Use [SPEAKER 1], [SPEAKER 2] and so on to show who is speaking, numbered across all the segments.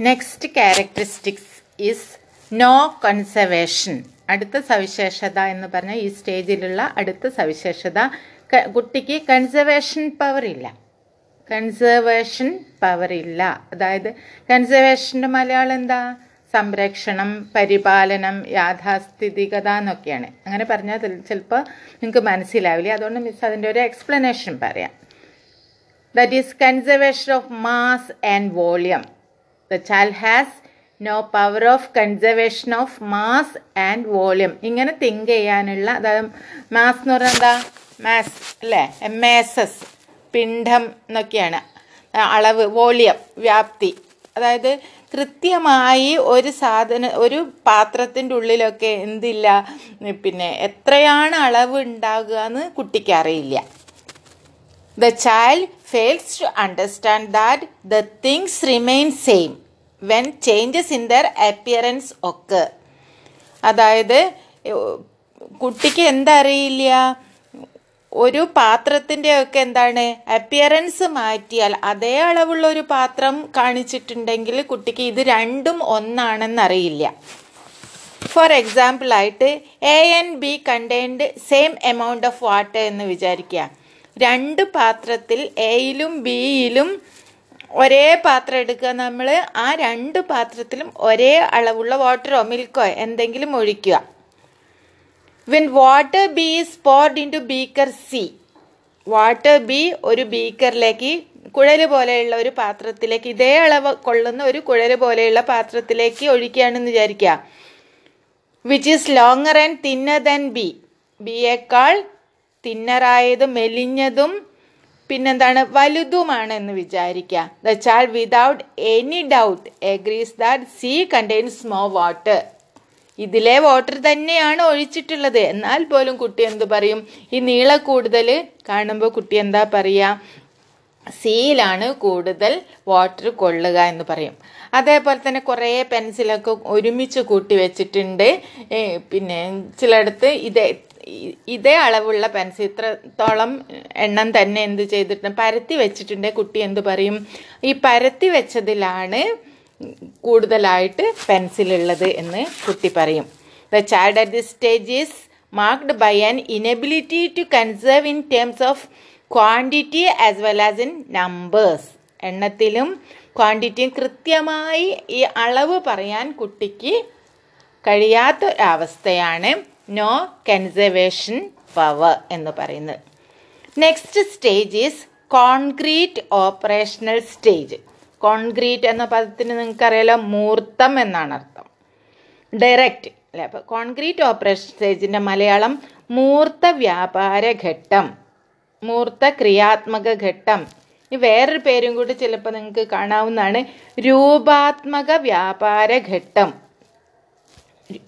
[SPEAKER 1] Next characteristics is no conservation അടുത്ത സവിശേഷത എന്ന് പറഞ്ഞാൽ ഈ സ്റ്റേജിലുള്ള അടുത്ത സവിശേഷത കുട്ടിക്ക് കൺസർവേഷൻ പവർ ഇല്ല. കൺസർവേഷൻ പവർ ഇല്ല. അതായത് കൺസർവേഷന്റെ മലയാളം എന്താ? സംരക്ഷണം പരിപാലനം യാഥാസ്ഥിതികത എന്നൊക്കെയാണ്. അങ്ങനെ പറഞ്ഞാൽ ചിലപ്പോൾ നിങ്ങൾക്ക് മനസ്സിലാവില്ല. അതുകൊണ്ട് മിസ് അതിന്റെ ഒരു എക്സ്പ്ലനേഷൻ പറയാം. That is conservation of mass and volume the child has no power of conservation of mass and volume ഇങ്ങനെ തിങ്ക് ചെയ്യാനുള്ള അതായത് മാസ് എന്ന് പറഞ്ഞാൽ എന്താ? മാസ് അല്ലേ? എം എസ് എസ് പിണ്ഡം എന്നൊക്കെയാണ്. അളവ് വോളിയം വ്യാപ്തി. അതായത് കൃത്യമായി ഒരു സാധന ഒരു പാത്രത്തിന്റെ ഉള്ളിലൊക്കെ എന്തില്ല? പിന്നെ എത്രയാണ് അളവ് ഉണ്ടാകുക എന്ന് കുട്ടിക്ക് അറിയില്ല. The child fails to understand that the things remain same when changes in their appearance occur. അതായത് കുട്ടിക്ക് എന്തറിയില്ല? ഒരു പാത്രത്തിന്റെ ഒക്കെ എന്താണ്? അപ്പിയറൻസ് മാറ്റിയാൽ അതേ അളവുള്ള ഒരു പാത്രം കാണിച്ചിട്ടുണ്ടെങ്കിൽ കുട്ടിക്ക് ഇത് രണ്ടും ഒന്നാണെന്നറിയില്ല. ഫോർ എക്സാമ്പിൾ ആയിട്ട് A and B contained same amount of water എന്ന് വിചാരിക്കുക. രണ്ട് പാത്രത്തിൽ എയിലും ബിയിലും ഒരേ പാത്രം എടുക്കുക. നമ്മൾ ആ രണ്ട് പാത്രത്തിലും ഒരേ അളവുള്ള വാട്ടറോ മിൽക്കോ എന്തെങ്കിലും ഒഴിക്കുക. When water B is poured into beaker C water B ഒരു ബീക്കറിലേക്ക് കുഴൽ പോലെയുള്ള ഒരു പാത്രത്തിലേക്ക് ഇതേ അളവ് കൊള്ളുന്ന ഒരു കുഴൽ പോലെയുള്ള പാത്രത്തിലേക്ക് ഒഴിക്കുകയാണെന്ന് വിചാരിക്കുക. Which is longer and thinner than B ബിയേക്കാൾ തിന്നറായതും മെലിഞ്ഞതും പിന്നെന്താണ് വലുതുമാണ് എന്ന് വിചാരിക്കുക the child without any doubt agrees that C contains more water ഇതിലെ വാട്ടർ തന്നെയാണ് ഒഴിച്ചിട്ടുള്ളത്. എന്നാൽ പോലും കുട്ടി എന്ത് പറയും? ഈ നീള കൂടുതൽ കാണുമ്പോൾ കുട്ടി എന്താ പറയുക സിയിലാണ് കൂടുതൽ വാട്ടർ കൊള്ളുക എന്ന് പറയും. അതേപോലെ തന്നെ കുറേ പെൻസിലൊക്കെ ഒരുമിച്ച് കൂട്ടി വെച്ചിട്ടുണ്ട്. പിന്നെ ചിലയിടത്ത് ഇത് ഇതേ അളവുള്ള പെൻസിൽ ഇത്രത്തോളം എണ്ണം തന്നെ എന്ത് ചെയ്തിട്ട് പരത്തി വെച്ചിട്ടുണ്ട്. കുട്ടി എന്ത് പറയും? ഈ പരത്തി വെച്ചതിലാണ് കൂടുതലായിട്ട് പെൻസിൽ ഉള്ളത് എന്ന് കുട്ടി പറയും. The child at this stage is marked by an inability to conserve in terms of quantity as well as in numbers എണ്ണത്തിലും ക്വാണ്ടിറ്റിയും കൃത്യമായി ഈ അളവ് പറയാൻ കുട്ടിക്ക് കഴിയാത്ത ഒരവസ്ഥയാണ്. നോ കൺസർവേഷൻ പവർ എന്ന് പറയുന്നത്. Next stage is concrete operational stage concrete എന്ന പദത്തിന് നിങ്ങൾക്കറിയാലോ മൂർത്തം എന്നാണ് അർത്ഥം. ഡയറക്റ്റ് അല്ലേ അപ്പോൾ കോൺക്രീറ്റ് ഓപ്പറേഷൻ സ്റ്റേജിന്റെ മലയാളം മൂർത്ത വ്യാപാര ഘട്ടം മൂർത്ത ക്രിയാത്മക ഘട്ടം. ഇനി വേറൊരു പേരും കൂടി ചിലപ്പോൾ നിങ്ങൾക്ക് കാണാവുന്നതാണ് രൂപാത്മക വ്യാപാര ഘട്ടം.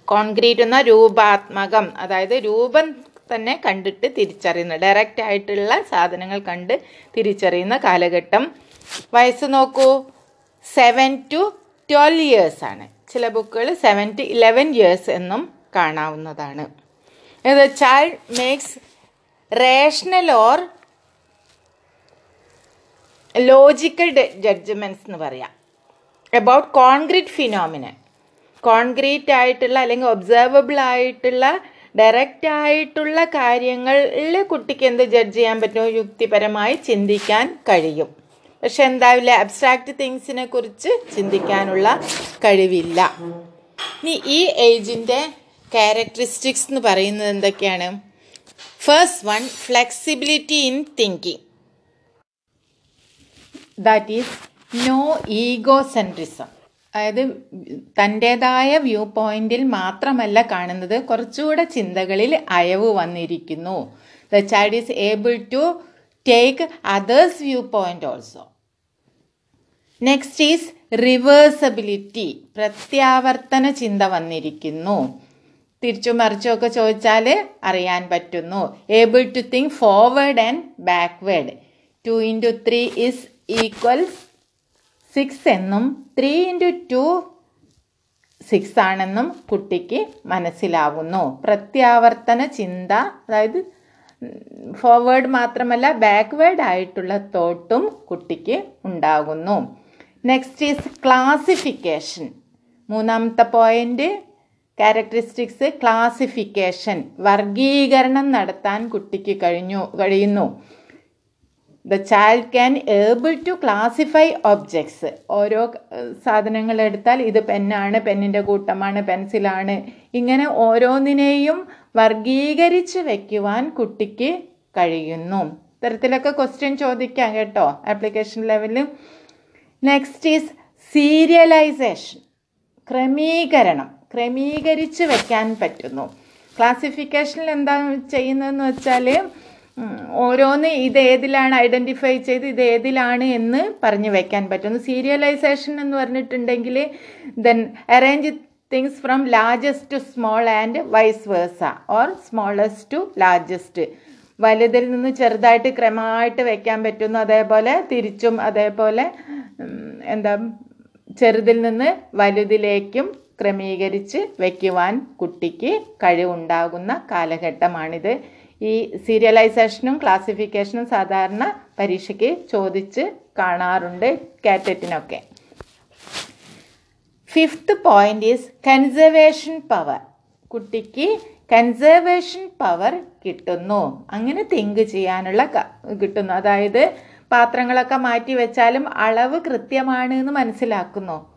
[SPEAKER 1] കോൺക്രീറ്റ് എന്ന രൂപാത്മകം അതായത് രൂപം തന്നെ കണ്ടിട്ട് തിരിച്ചറിയുന്ന ഡയറക്റ്റ് ആയിട്ടുള്ള സാധനങ്ങൾ കണ്ട് തിരിച്ചറിയുന്ന കാലഘട്ടം. വയസ്സ് നോക്കൂ. സെവൻ ടു ട്വൽവ് ഇയേഴ്സ് ആണ്. ചില ബുക്കുകൾ സെവൻ ടു ഇലവൻ ഇയേഴ്സ് എന്നും കാണാവുന്നതാണ്. ഇത് child makes rational or logical judgements എന്ന് പറയാം. അബൌട്ട് കോൺക്രീറ്റ് ഫിനോമിനൻ കോൺക്രീറ്റ് ആയിട്ടുള്ള അല്ലെങ്കിൽ ഒബ്സർവബിൾ ആയിട്ടുള്ള ഡയറക്റ്റ് ആയിട്ടുള്ള കാര്യങ്ങളിൽ കുട്ടിക്ക് എന്ത് ജഡ്ജ് ചെയ്യാൻ പറ്റുമോ യുക്തിപരമായി ചിന്തിക്കാൻ കഴിയും. പക്ഷെ എന്താവില്ല അബ്സ്ട്രാക്റ്റ് തിങ്സിനെ കുറിച്ച് ചിന്തിക്കാനുള്ള കഴിവില്ല. ഇനി ഈ ഏജിന്റെ ക്യാരക്ടറിസ്റ്റിക്സ് എന്ന് പറയുന്നത് എന്തൊക്കെയാണ്? First one flexibility in thinking that is no egocentrism അതായത് തന്റേതായ വ്യൂ പോയിന്റിൽ മാത്രമല്ല കാണുന്നത് കുറച്ചുകൂടെ ചിന്തകളിൽ അയവ് വന്നിരിക്കുന്നു. The child is able to take others view point also next is reversibility പ്രത്യാവർത്തന ചിന്ത വന്നിരിക്കുന്നു. തിരിച്ചു മറിച്ചുമൊക്കെ ചോദിച്ചാൽ അറിയാൻ പറ്റുന്നു. Able to think forward and backward two into three is equals six എന്നും ത്രീ ഇന്റു ടു സിക്സ് ആണെന്നും കുട്ടിക്ക് മനസ്സിലാവുന്നു. പ്രത്യാവർത്തന ചിന്ത അതായത് ഫോർവേഡ് മാത്രമല്ല ബാക്ക്വേഡ് ആയിട്ടുള്ള തോട്ടും കുട്ടിക്ക് ഉണ്ടാകുന്നു. നെക്സ്റ്റ് ഈസ് ക്ലാസിഫിക്കേഷൻ മൂന്നാമത്തെ പോയിന്റ് ക്യാരക്ടറിസ്റ്റിക്സ് ക്ലാസിഫിക്കേഷൻ വർഗീകരണം നടത്താൻ കുട്ടിക്ക് കഴിഞ്ഞു കഴിയുന്നു. The child can able to classify objects ഓരോ സാധനങ്ങൾ എടുത്താൽ ഇത് പെന്നാണ് പെന്നിന്റെ കൂട്ടമാണ് പെൻസിലാണ്. ഇങ്ങനെ ഓരോന്നിനെയും വർഗീകരിച്ച് വയ്ക്കുവാൻ കുട്ടിക്ക് കഴിയുന്നു. ഇത്തരത്തിലൊക്കെ ക്വസ്റ്റ്യൻ ചോദിക്കാം കേട്ടോ ആപ്ലിക്കേഷൻ ലെവലിൽ നെക്സ്റ്റ് ഈസ് സീരിയലൈസേഷൻ ക്രമീകരണം ക്രമീകരിച്ച് വയ്ക്കാൻ പറ്റുന്നു. ക്ലാസിഫിക്കേഷനിൽ എന്താ ചെയ്യുന്നതെന്ന് വെച്ചാൽ ഓരോന്ന് ഇത് ഏതിലാണ് ഐഡന്റിഫൈ ചെയ്ത് ഇത് ഏതിലാണ് എന്ന് പറഞ്ഞു വെക്കാൻ പറ്റുന്നു സീരിയലൈസേഷൻ എന്ന് പറഞ്ഞിട്ടുണ്ടെങ്കിൽ then arrange things from largest to small and vice versa or smallest to largest വലുതിൽ നിന്ന് ചെറുതായിട്ട് ക്രമമായിട്ട് വെക്കാൻ പറ്റുന്നു. അതേപോലെ തിരിച്ചും അതേപോലെ എന്താ ചെറുതിൽ നിന്ന് വലുതിലേക്കും ക്രമീകരിച്ച് വയ്ക്കുവാൻ കുട്ടിക്ക് കഴിവുണ്ടാകുന്ന കാലഘട്ടമാണിത്. ഈ സീരിയലൈസേഷനും ക്ലാസിഫിക്കേഷനും സാധാരണ പരീക്ഷയ്ക്ക് ചോദിച്ച് കാണാറുണ്ട് കാറ്ററ്റിനൊക്കെ. Fifth point is conservation power കുട്ടിക്ക് കൺസർവേഷൻ പവർ കിട്ടുന്നു. അങ്ങനെ തിങ്ക് ചെയ്യാനുള്ള കിട്ടുന്നു. അതായത് പാത്രങ്ങളൊക്കെ മാറ്റി വെച്ചാലും അളവ് കൃത്യമാണ് എന്ന് മനസ്സിലാക്കുന്നു.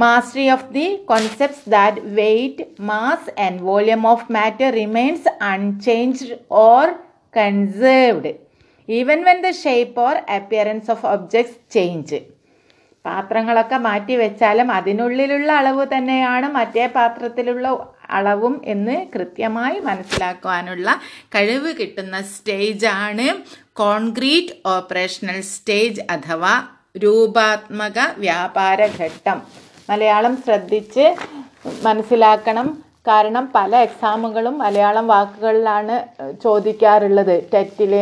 [SPEAKER 1] Mastery of the concepts that weight mass and volume of matter remains unchanged or conserved even when the shape or appearance of objects change പാത്രങ്ങളൊക്കെ മാറ്റി വെച്ചാലും അതിനുള്ളിലുള്ള അളവ് തന്നെയാണ് മറ്റേ പാത്രത്തിലുള്ള അളവും എന്ന് കൃത്യമായി മനസ്സിലാക്കുവാനുള്ള കഴിവ് കിട്ടുന്ന സ്റ്റേജാണ് കോൺക്രീറ്റ് ഓപ്പറേഷണൽ സ്റ്റേജ് അഥവാ രൂപാത്മക വ്യാപാര ഘട്ടം. മലയാളം ശ്രദ്ധിച്ച് മനസ്സിലാക്കണം. കാരണം പല എക്സാമുകളും മലയാളം വാക്കുകളിലാണ് ചോദിക്കാറുള്ളത്. ടെറ്റിൽ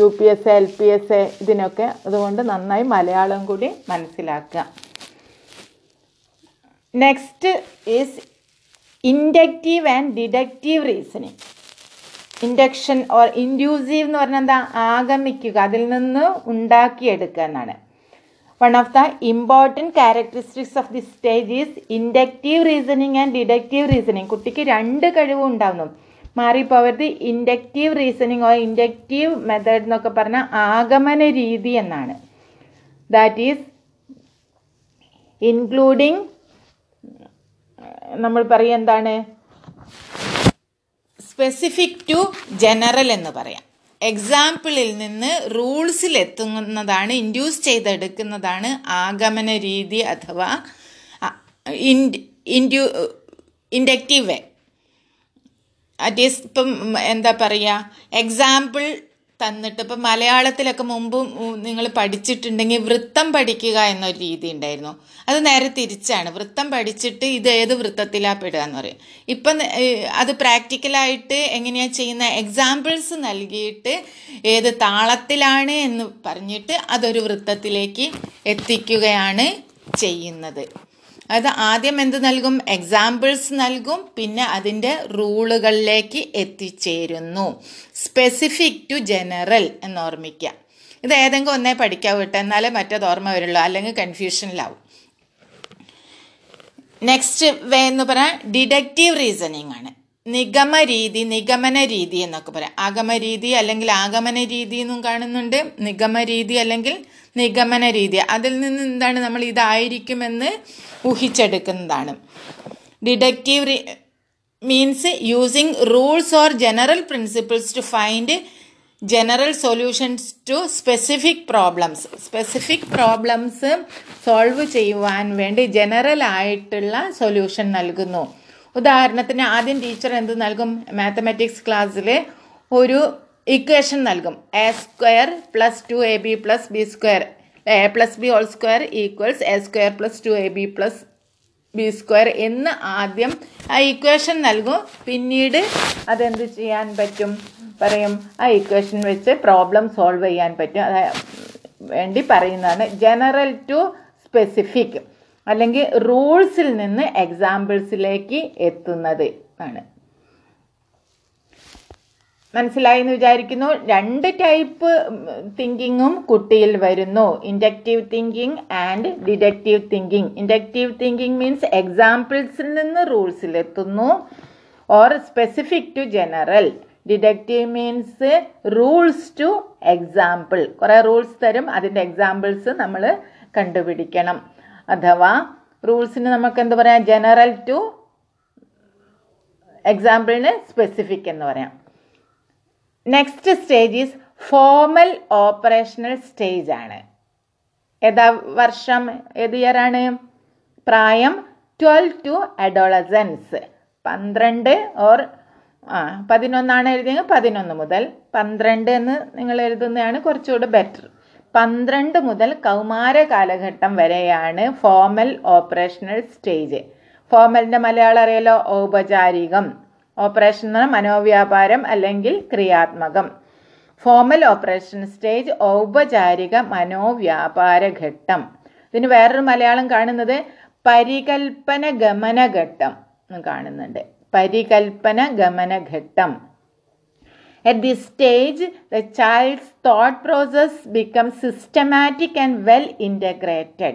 [SPEAKER 1] U P S L P S A ഇതിനൊക്കെ. അതുകൊണ്ട് നന്നായി മലയാളം കൂടി മനസ്സിലാക്കുക. Next is inductive and deductive reasoning induction or inductive എന്ന് പറഞ്ഞാൽ എന്താ? ആഗമിക്കുക. അതിൽ നിന്ന് ഉണ്ടാക്കിയെടുക്കുക എന്നാണ്. One of the important characteristics of the stage is inductive reasoning and deductive reasoning കുട്ടിക്ക് രണ്ട് കഴിവും ഉണ്ടാവുന്നു. മാറിപ്പോവരുത് inductive reasoning or inductive method എന്നൊക്കെ പറഞ്ഞാൽ ആഗമന രീതി എന്നാണ്. ദാറ്റ് ഈസ് ഇൻക്ലൂഡിങ് നമ്മൾ പറയും എന്താണ്? സ്പെസിഫിക് ടു ജനറൽ എന്ന് പറയാം. എക്സാമ്പിളിൽ നിന്ന് റൂൾസിൽ എത്തുന്നതാണ് ഇൻഡ്യൂസ് ചെയ്തെടുക്കുന്നതാണ് ആഗമന രീതി അഥവാ ഇൻഡ്യൂ ഇൻഡക്റ്റീവ് വേ. അറ്റ് ഇപ്പം എന്താ പറയുക എക്സാമ്പിൾ തന്നിട്ട് ഇപ്പം മലയാളത്തിലൊക്കെ മുമ്പും നിങ്ങൾ പഠിച്ചിട്ടുണ്ടെങ്കിൽ വൃത്തം പഠിക്കുക എന്നൊരു രീതി ഉണ്ടായിരുന്നു. അത് നേരെ തിരിച്ചാണ്. വൃത്തം പഠിച്ചിട്ട് ഇത് ഏത് വൃത്തത്തിലാണ് പെടുക എന്ന് പറയും. ഇപ്പം അത് പ്രാക്ടിക്കലായിട്ട് എങ്ങനെയാണ് ചെയ്യുന്ന എക്സാമ്പിൾസ് നൽകിയിട്ട് ഏത് താളത്തിലാണ് എന്ന് പറഞ്ഞിട്ട് അതൊരു വൃത്തത്തിലേക്ക് എത്തിക്കുകയാണ് ചെയ്യുന്നത്. അത് ആദ്യം എന്ത് നൽകും? എക്സാമ്പിൾസ് നൽകും. പിന്നെ അതിന്റെ റൂളുകളിലേക്ക് എത്തിച്ചേരുന്നു. സ്പെസിഫിക് ടു ജനറൽ എന്ന് ഓർമ്മിക്കുക ഇത് ഏതെങ്കിലും ഒന്നേ പഠിക്കാൻ കേട്ടോ. എന്നാലേ മറ്റേത് ഓർമ്മ വരുള്ളൂ. അല്ലെങ്കിൽ കൺഫ്യൂഷനിലാവും നെക്സ്റ്റ് വേ എന്ന് പറഞ്ഞാൽ ഡിഡക്റ്റീവ് റീസണിങ് ആണ്. നിഗമ രീതി നിഗമന രീതി എന്നൊക്കെ പറയാം. ആഗമരീതി അല്ലെങ്കിൽ ആഗമന രീതി എന്നും കാണുന്നുണ്ട്. നിഗമരീതി അല്ലെങ്കിൽ നിഗമന രീതി അതിൽ നിന്ന് എന്താണ് നമ്മൾ ഇതായിരിക്കുമെന്ന് ഊഹിച്ചെടുക്കുന്നതാണ്. Deductive means using rules or general principles to find general solutions to specific problems specific problems solve ചെയ്യുവാൻ വേണ്ടി ജനറൽ ആയിട്ടുള്ള സൊല്യൂഷൻ നൽകുന്നു. ഉദാഹരണത്തിന് ആദ്യം ടീച്ചർ എന്ത് നൽകും? മാത്തമാറ്റിക്സ് ക്ലാസ്സിൽ ഒരു ഇക്വേഷൻ നൽകും. A square plus two A B plus B square A plus B whole square equals A square plus two A B plus B square എന്ന് ആദ്യം ആ ഇക്വേഷൻ നൽകും. പിന്നീട് അതെന്ത് ചെയ്യാൻ പറ്റും? പറയും. ആ ഇക്വേഷൻ വെച്ച് പ്രോബ്ലം സോൾവ് ചെയ്യാൻ പറ്റും. വേണ്ടി പറയുന്നതാണ്. ജനറൽ ടു സ്പെസിഫിക് അല്ലെങ്കിൽ റൂൾസിൽ നിന്ന് എക്സാമ്പിൾസിലേക്ക് എത്തുന്നത് ആണ്. മനസ്സിലായി എന്ന് വിചാരിക്കുന്നു? രണ്ട് ടൈപ്പ് തിങ്കിങ്ങും കുട്ടിയിൽ വരുന്നു. Inductive thinking and deductive thinking. Inductive thinking means എക്സാമ്പിൾസിൽ നിന്ന് റൂൾസിൽ എത്തുന്നു. Or specific to general deductive means rules to example കുറേ റൂൾസ് തരും. അതിന്റെ എക്സാമ്പിൾസ് നമ്മൾ കണ്ടുപിടിക്കണം. അഥവാ റൂൾസിന് നമുക്ക് എന്ത് പറയാം? ജനറൽ ടു എക്സാമ്പിളിന് സ്പെസിഫിക് എന്ന് പറയാം. Next stage is formal operational stage ആണ്. ഏതാ വർഷം? ഏത് ഇയറാണ് പ്രായം? ട്വൽവ് ടു അഡോളസൻസ് പന്ത്രണ്ട് ഓർ ആ പതിനൊന്നാണ് എഴുതിയെങ്കിൽ പതിനൊന്ന് മുതൽ പന്ത്രണ്ട് എന്ന് നിങ്ങൾ എഴുതുന്നതാണ് കുറച്ചുകൂടെ ബെറ്റർ പന്ത്രണ്ട് മുതൽ കൗമാര കാലഘട്ടം വരെയാണ് ഫോമൽ ഓപ്പറേഷണൽ സ്റ്റേജ്. ഫോമലിന്റെ മലയാളം അറിയാലോ? ഔപചാരികം. പറഞ്ഞാൽ മനോവ്യാപാരം അല്ലെങ്കിൽ ക്രിയാത്മകം. ഫോമൽ ഓപ്പറേഷൻ സ്റ്റേജ് ഔപചാരിക മനോവ്യാപാര ഘട്ടം. ഇതിന് വേറൊരു മലയാളം കാണുന്നത് പരികൽപ്പന ഗമനഘട്ടം കാണുന്നുണ്ട്. പരികൽപ്പന ഗമനഘട്ടം At this stage, the child's thought process becomes systematic and well integrated.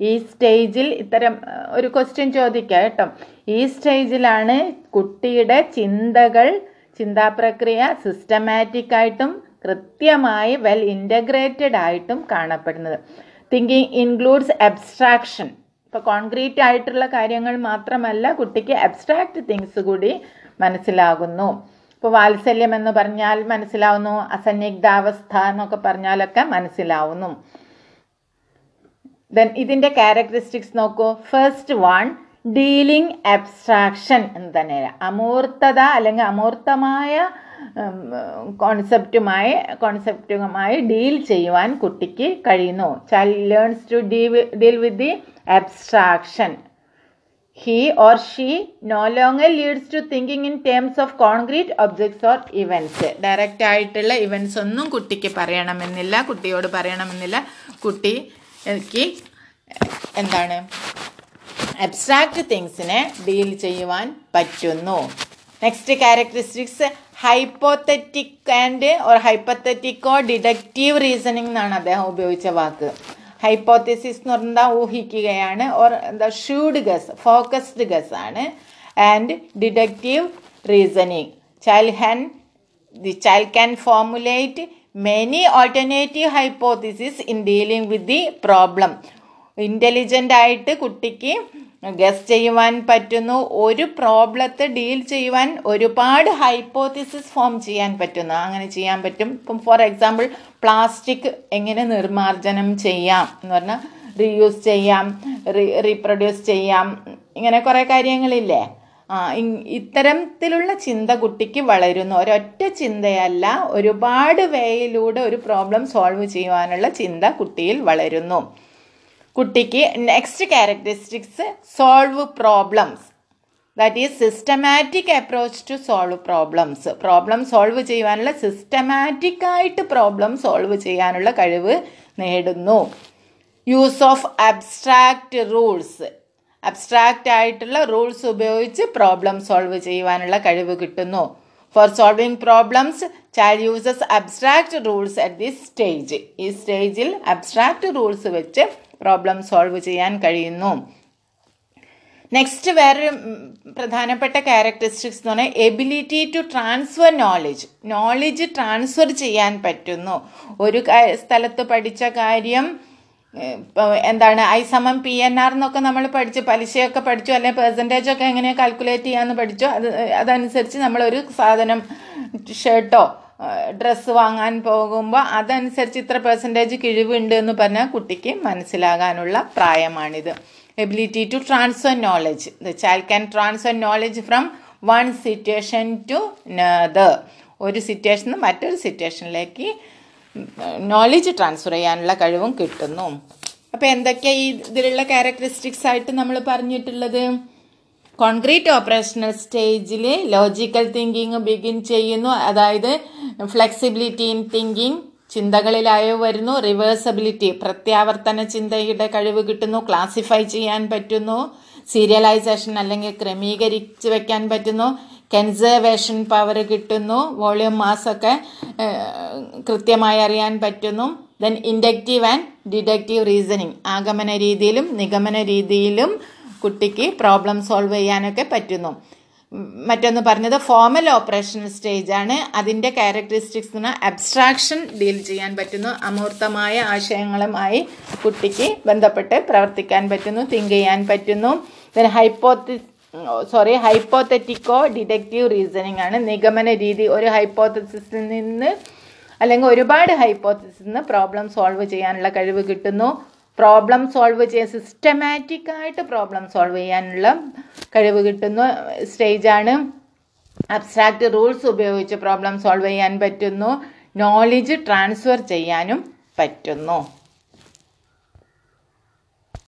[SPEAKER 1] ഈ സ്റ്റേജിൽ ഇത്തരം ഒരു ക്വസ്റ്റ്യൻ ചോദിക്കുക കേട്ടോ. ഈ സ്റ്റേജിലാണ് കുട്ടിയുടെ ചിന്തകൾ ചിന്താപ്രക്രിയ സിസ്റ്റമാറ്റിക് ആയിട്ടും കൃത്യമായി വെൽ ഇന്റഗ്രേറ്റഡ് ആയിട്ടും കാണപ്പെടുന്നത്. തിങ്കിങ് ഇൻക്ലൂഡ്സ് അബ്സ്ട്രാക്ഷൻ ഇപ്പോൾ കോൺക്രീറ്റ് ആയിട്ടുള്ള കാര്യങ്ങൾ മാത്രമല്ല കുട്ടിക്ക് അബ്സ്ട്രാക്റ്റ് തിങ്സ് കൂടി മനസ്സിലാകുന്നു. ഇപ്പോൾ വാത്സല്യം എന്ന് പറഞ്ഞാൽ മനസ്സിലാവുന്നു അസന്നിഗ്ധാവസ്ഥ എന്നൊക്കെ പറഞ്ഞാലൊക്കെ മനസ്സിലാവുന്നു. ദെൻ ഇതിന്റെ ക്യാരക്ടറിസ്റ്റിക്സ് നോക്കൂ. ഫസ്റ്റ് വൺ ഡീലിംഗ് അബ്സ്ട്രാക്ഷൻ എന്ന് തന്നെ അമൂർത്തത അല്ലെങ്കിൽ അമൂർത്തമായ കോൺസെപ്റ്റുമായി കോൺസെപ്റ്റുമായി ഡീൽ ചെയ്യുവാൻ കുട്ടിക്ക് കഴിയുന്നു. Child learns to deal with the abstraction he or she no longer leads to thinking in terms of concrete objects or events. Direct ആയിട്ടുള്ള ഇവൻസ് ഒന്നും കുട്ടിക്ക് പറയണമെന്നില്ല കുട്ടിയോട് പറയണമെന്നില്ല. കുട്ടി എനിക്ക് എന്താണ്? അബ്സ്ട്രാക്റ്റ് തിങ്സിനെ ഡീൽ ചെയ്യുവാൻ പറ്റുന്നു. Next characteristics hypothetic and or hypothetico deductive reasoning എന്നാണ് അദ്ദേഹം ഉപയോഗിച്ച വാക്ക്. ഹൈപ്പോത്തിസിസ് എന്ന് പറഞ്ഞാൽ ഊഹിക്കുകയാണ്. ഓർ എന്താ ഷൂഡ് ഗസ് ഫോക്കസ്ഡ് ഗസ് ആണ്. And deductive reasoning child Han the child can formulate many alternative hypothesis in dealing with the problem intelligent ആയിട്ട് കുട്ടിക്ക് ഗസ് ചെയ്യുവാൻ പറ്റുന്നു. ഒരു പ്രോബ്ലത്തെ ഡീൽ ചെയ്യുവാൻ ഒരുപാട് ഹൈപ്പോത്തിസിസ് ഫോം ചെയ്യാൻ പറ്റുന്നു. അങ്ങനെ ചെയ്യാൻ പറ്റും. ഇപ്പം ഫോർ എക്സാമ്പിൾ പ്ലാസ്റ്റിക് എങ്ങനെ നിർമ്മാർജനം ചെയ്യാം എന്ന് പറഞ്ഞാൽ റീയൂസ് ചെയ്യാം റീ റീപ്രൊഡ്യൂസ് ചെയ്യാം. ഇങ്ങനെ കുറേ കാര്യങ്ങളില്ലേ? ആ ഇത്തരത്തിലുള്ള ചിന്ത കുട്ടിക്ക് വളരുന്നു. ഒരൊറ്റ ചിന്തയല്ല ഒരുപാട് വേയിലൂടെ ഒരു പ്രോബ്ലം സോൾവ് ചെയ്യുവാനുള്ള ചിന്ത കുട്ടിയിൽ വളരുന്നു. കുട്ടിക്ക് next characteristics solve problems that is systematic approach to solve problems problem solve ചെയ്യുവാനുള്ള സിസ്റ്റമാറ്റിക് ആയിട്ട് പ്രോബ്ലം സോൾവ് ചെയ്യാനുള്ള കഴിവ് നേടുന്നു. Use of abstract rules abstract ആയിട്ടുള്ള റൂൾസ് ഉപയോഗിച്ച് പ്രോബ്ലം സോൾവ് ചെയ്യുവാനുള്ള കഴിവ് കിട്ടുന്നു. For solving problems child uses abstract rules at this stage ഈ സ്റ്റേജിൽ അബ്സ്ട്രാക്റ്റ് റൂൾസ് വെച്ച് പ്രോബ്ലം സോൾവ് ചെയ്യാൻ കഴിയുന്നു. നെക്സ്റ്റ് വേറൊരു പ്രധാനപ്പെട്ട ക്യാരക്ടറിസ്റ്റിക്സ് എന്ന് പറഞ്ഞാൽ ability to transfer knowledge knowledge transfer ചെയ്യാൻ പറ്റുന്നു. ഒരു സ്ഥലത്ത് പഠിച്ച കാര്യം എന്താണ് ഐ സമം പി എൻ ആർ എന്നൊക്കെ നമ്മൾ പഠിച്ചു പലിശയൊക്കെ പഠിച്ചു അല്ലെങ്കിൽ പെർസെന്റേജ് ഒക്കെ എങ്ങനെയാണ് കാൽക്കുലേറ്റ് ചെയ്യാമെന്ന് പഠിച്ചു അത് അതനുസരിച്ച് നമ്മളൊരു സാധനം ഷർട്ടോ ഡ്രസ്സ് വാങ്ങാൻ പോകുമ്പോൾ അതനുസരിച്ച് ഇത്ര പെർസെന്റേജ് കിഴിവുണ്ട് എന്ന് പറഞ്ഞാൽ കുട്ടിക്ക് മനസ്സിലാകാനുള്ള പ്രായമാണിത്. Ability to transfer knowledge the child can transfer knowledge from one situation to other ഒരു സിറ്റുവേഷൻ മറ്റൊരു സിറ്റുവേഷനിലേക്ക് നോളജ് ട്രാൻസ്ഫർ ചെയ്യാനുള്ള കഴിവും കിട്ടുന്നു. അപ്പോൾ എന്തൊക്കെയാണ് ഈ ഇതിലുള്ള ക്യാരക്ടറിസ്റ്റിക്സ് ആയിട്ട് നമ്മൾ പറഞ്ഞിട്ടുള്ളത്? കോൺക്രീറ്റ് ഓപ്പറേഷണൽ സ്റ്റേജിൽ ലോജിക്കൽ തിങ്കിങ് ബിഗിൻ ചെയ്യുന്നു. അതായത് ഫ്ലെക്സിബിലിറ്റി ഇൻ തിങ്കിങ് ചിന്തകളിലായോ വരുന്നു. റിവേഴ്സബിലിറ്റി പ്രത്യാവർത്തന ചിന്തയുടെ കഴിവ് കിട്ടുന്നു. ക്ലാസിഫൈ ചെയ്യാൻ പറ്റുന്നു. സീരിയലൈസേഷൻ അല്ലെങ്കിൽ ക്രമീകരിച്ച് വെക്കാൻ പറ്റുന്നു. കൺസർവേഷൻ പവർ കിട്ടുന്നു. വോളിയം മാസൊക്കെ കൃത്യമായി അറിയാൻ പറ്റുന്നു. Then inductive and deductive reasoning ആഗമന രീതിയിലും നിഗമന രീതിയിലും കുട്ടിക്ക് പ്രോബ്ലം സോൾവ് ചെയ്യാനൊക്കെ പറ്റുന്നു. മറ്റൊന്ന് പറഞ്ഞത് ഫോമൽ ഓപ്പറേഷൻ സ്റ്റേജ് ആണ്. അതിന്റെ ക്യാരക്ടറിസ്റ്റിക്സ് എന്ന് അബ്സ്ട്രാക്ഷൻ ഡീൽ ചെയ്യാൻ പറ്റുന്നു. അമൂർത്തമായ ആശയങ്ങളുമായി കുട്ടിക്ക് ബന്ധപ്പെട്ട് പ്രവർത്തിക്കാൻ പറ്റുന്നു തിങ്ക് ചെയ്യാൻ പറ്റുന്നു. Hypothe sorry hypothetico deductive reasoning ആണ്. നിഗമന രീതി ഒരു ഹൈപ്പോത്തസിസിൽ നിന്ന് അല്ലെങ്കിൽ ഒരുപാട് ഹൈപ്പോത്തസിൽ നിന്ന് പ്രോബ്ലം സോൾവ് ചെയ്യാനുള്ള കഴിവ് കിട്ടുന്നു. പ്രോബ്ലം സോൾവ് ചെയ്യാൻ സിസ്റ്റമാറ്റിക് ആയിട്ട് പ്രോബ്ലം സോൾവ് ചെയ്യാനുള്ള കഴിവ് കിട്ടുന്ന സ്റ്റേജാണ് അബ്സ്ട്രാക്റ്റ് റൂൾസ് ഉപയോഗിച്ച് പ്രോബ്ലം സോൾവ് ചെയ്യാൻ പറ്റുന്നു. നോളജ് ട്രാൻസ്ഫർ ചെയ്യാനും പറ്റുന്നു.